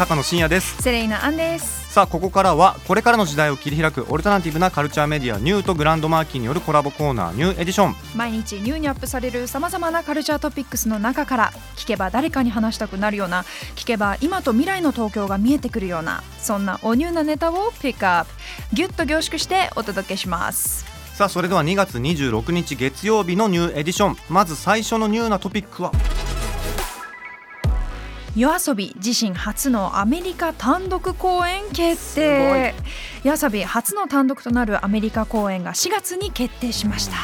高野真也です。セレイナアンです。さあここからはこれからの時代を切り開くオルタナティブなカルチャーメディアニューとグランドマーキーによるコラボコーナーニューエディション。毎日ニューにアップされるさまざまなカルチャートピックスの中から聞けば誰かに話したくなるような聞けば今と未来の東京が見えてくるようなそんなおニューなネタをピックアップ。ギュッと凝縮してお届けします。さあそれでは2月26日月曜日のニューエディション。まず最初のニューなトピックは夜遊び自身初のアメリカ単独公演決定。夜遊び初の単独となるアメリカ公演が4月に決定しました。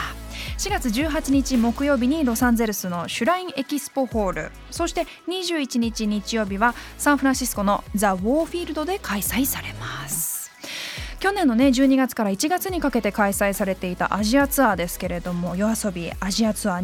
4月18日木曜日にロサンゼルスのシュラインエキスポホール。そして21日日曜日はサンフランシスコのザ・ウォーフィールドで開催されます去年のね12月から1月にかけて開催されていたアジアツアーですけれども夜遊びアジアツアー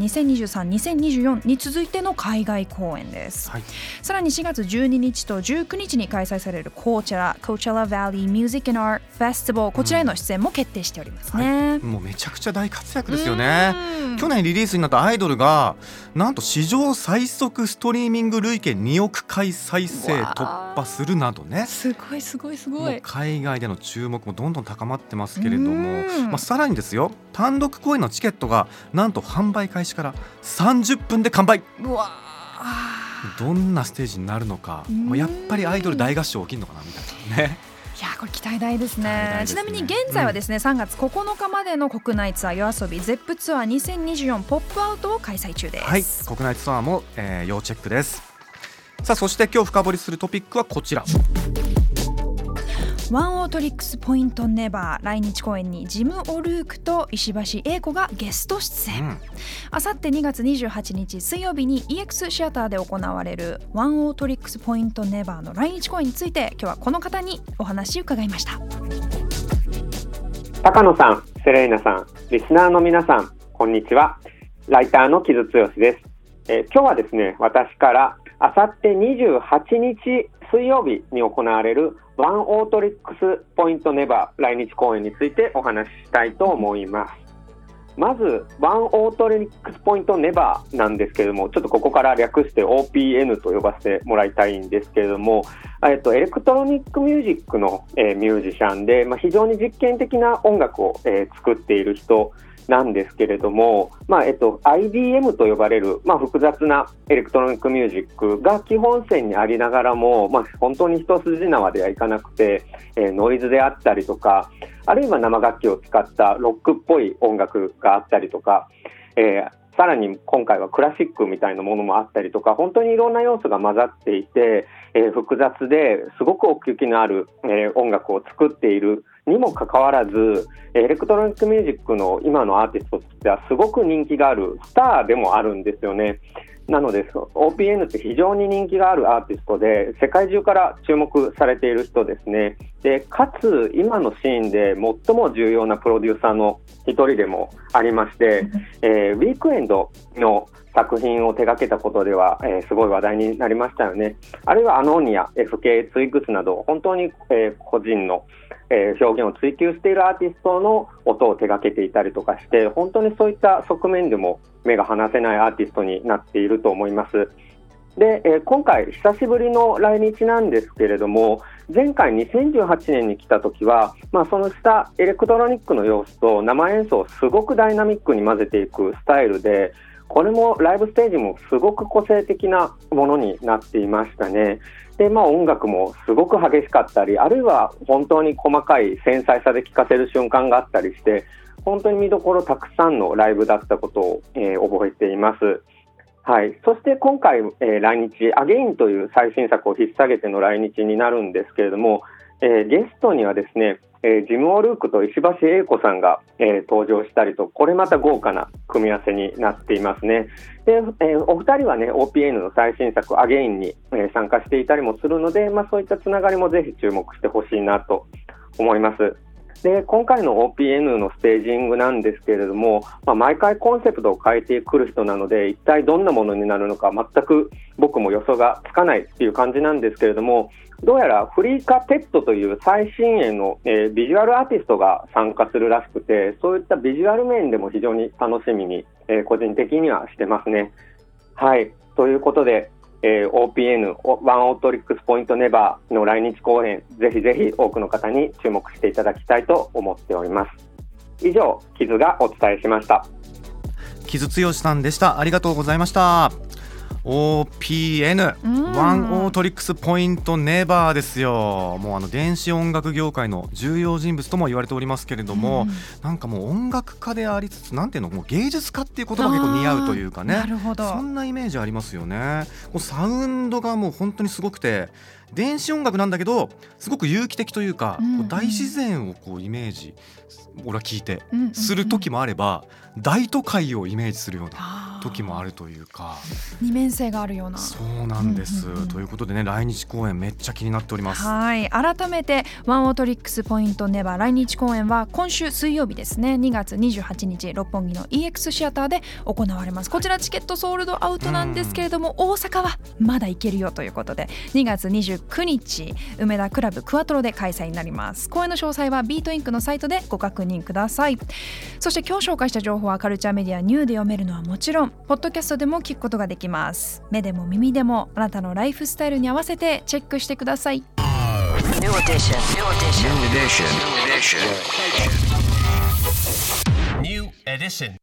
2023-2024に続いての海外公演です、はい。さらに4月12日と19日に開催されるコーチェラコーチェラ Valley Music and Art Festival こちらへの出演も決定しておりますね、もうめちゃくちゃ大活躍ですよね。うん去年リリースになったアイドルがなんと史上最速ストリーミング累計2億回再生突破するなどね。すごいすごいすもごい。う海外での注目もどんどん高まってますけれども。うん、まあ、さらにですよ。単独公演のチケットがなんと販売開始から30分で完売。うわあどんなステージになるのか、やっぱりアイドル大合唱起きるのかなみたいなね。これ期待大ですね。ね。ちなみに現在はですね、3月9日までの国内ツアー夜遊び ZEP ツアー2024ポップアウトを開催中です、はい、国内ツアーも、えー要チェックです。さあそして今日深掘りするトピックはこちらワンオートリックスポイントネバー来日公演にジム・オルークと石橋英子がゲスト出演、うんあさって2月28日水曜日に EX シアターで行われるワンオートリックスポイントネバーの来日公演について今日はこの方にお話を伺いました高野さん、セレーナさん、リスナーの皆さん、こんにちは。ライターの木津毅です。えー今日はですね、私からあさって28日水曜日に行われる Oneohtrix Point Never 来日公演についてお話ししたいと思います。まず、 Oneohtrix Point Never なんですけれども、ちょっとここから略して OPN と呼ばせてもらいたいんですけれども、えっと、エレクトロニックミュージックの、えーミュージシャンで、まあ、非常に実験的な音楽を、えー作っている人なんですけれども、まあえっと、IDM と呼ばれる、まあ、複雑なエレクトロニックミュージックが基本線にありながらも、まあ、本当に一筋縄ではいかなくて、えーノイズであったりとかあるいは生楽器を使ったロックっぽい音楽があったりとか、えーさらに今回はクラシックみたいなものもあったりとか本当にいろんな要素が混ざっていて、えー複雑ですごく奥行きのある、えー音楽を作っているにもかかわらずエレクトロニックミュージックの今のアーティストとしてはすごく人気があるスターでもあるんですよね。なので、OPN って非常に人気があるアーティストで、世界中から注目されている人ですね。で、かつ、今のシーンで最も重要なプロデューサーの一人でもありまして、えーウィークエンドの作品を手掛けたことでは、えーすごい話題になりましたよね。あるいはアノーニア、FK ツイッグスなど、本当に、えー個人の、えー表現を追求しているアーティストの音を手掛けていたりとかして、本当にそういった側面でも目が離せないアーティストになっていると思います。で、えー今回久しぶりの来日なんですけれども前回2018年に来た時は、まあ、そのしたエレクトロニックの要素と生演奏をすごくダイナミックに混ぜていくスタイルでこれもライブステージもすごく個性的なものになっていましたね。で、まあ音楽もすごく激しかったり、あるいは本当に細かい繊細さで聴かせる瞬間があったりして、本当に見どころたくさんのライブだったことを、えー覚えています。はい、そして今回、えー来日、アゲインという最新作を引っ提げての来日になるんですけれども、えーゲストにはですね、えージム・オルークと石橋英子さんが、えー登場したりと、これまた豪華な組み合わせになっていますね。で、えーお二人はね、OPN の最新作、 Again に、え参加していたりもするので、まあ、そういったつながりもぜひ注目してほしいなと思います。で今回の OPN のステージングなんですけれども、まあ、毎回コンセプトを変えてくる人なので一体どんなものになるのか全く僕も予想がつかないっていう感じなんですけれどもどうやら Freeka Tet という最新鋭の、えービジュアルアーティストが参加するらしくてそういったビジュアル面でも非常に楽しみに、えー個人的にはしてますね。はいということで、えー OPN ワンオートリックスポイントネバーの来日公演ぜひぜひ多くの方に注目していただきたいと思っております。以上キズがお伝えしました。キズ剛さんでした。ありがとうございました。OPN うん。ワンオートリックスポイントネバーですよ。もうあの電子音楽業界の重要人物とも言われておりますけれども、なんかもう音楽家でありつつなんていうのもう芸術家っていう言葉が結構似合うというかね。なるほど。そんなイメージありますよね。こうサウンドがもう本当にすごくて電子音楽なんだけどすごく有機的というか、うんこう大自然をこうイメージ俺は聞いてうんうんうん。する時もあれば、大都会をイメージするような時もあるというか。二面性があるような。そうなんです、うんうんうん。ということでね来日公演めっちゃ気になっております。はい。改めて Oneohtrix Point Never。来日公演は今週水曜日ですね。2月28日六本木の EX シアターで行われます。こちらチケットソールドアウトなんですけれども、大阪はまだ行けるよということで2月29日梅田クラブクワトロで開催になります公演の詳細はビートインクのサイトでご確認くださいそして今日紹介した情報はカルチャーメディアニューで読めるのはもちろんポッドキャストでも聞くことができます目でも耳でもあなたのライフスタイルに合わせてチェックしてください New edition. New edition. New edition. New edition. New edition.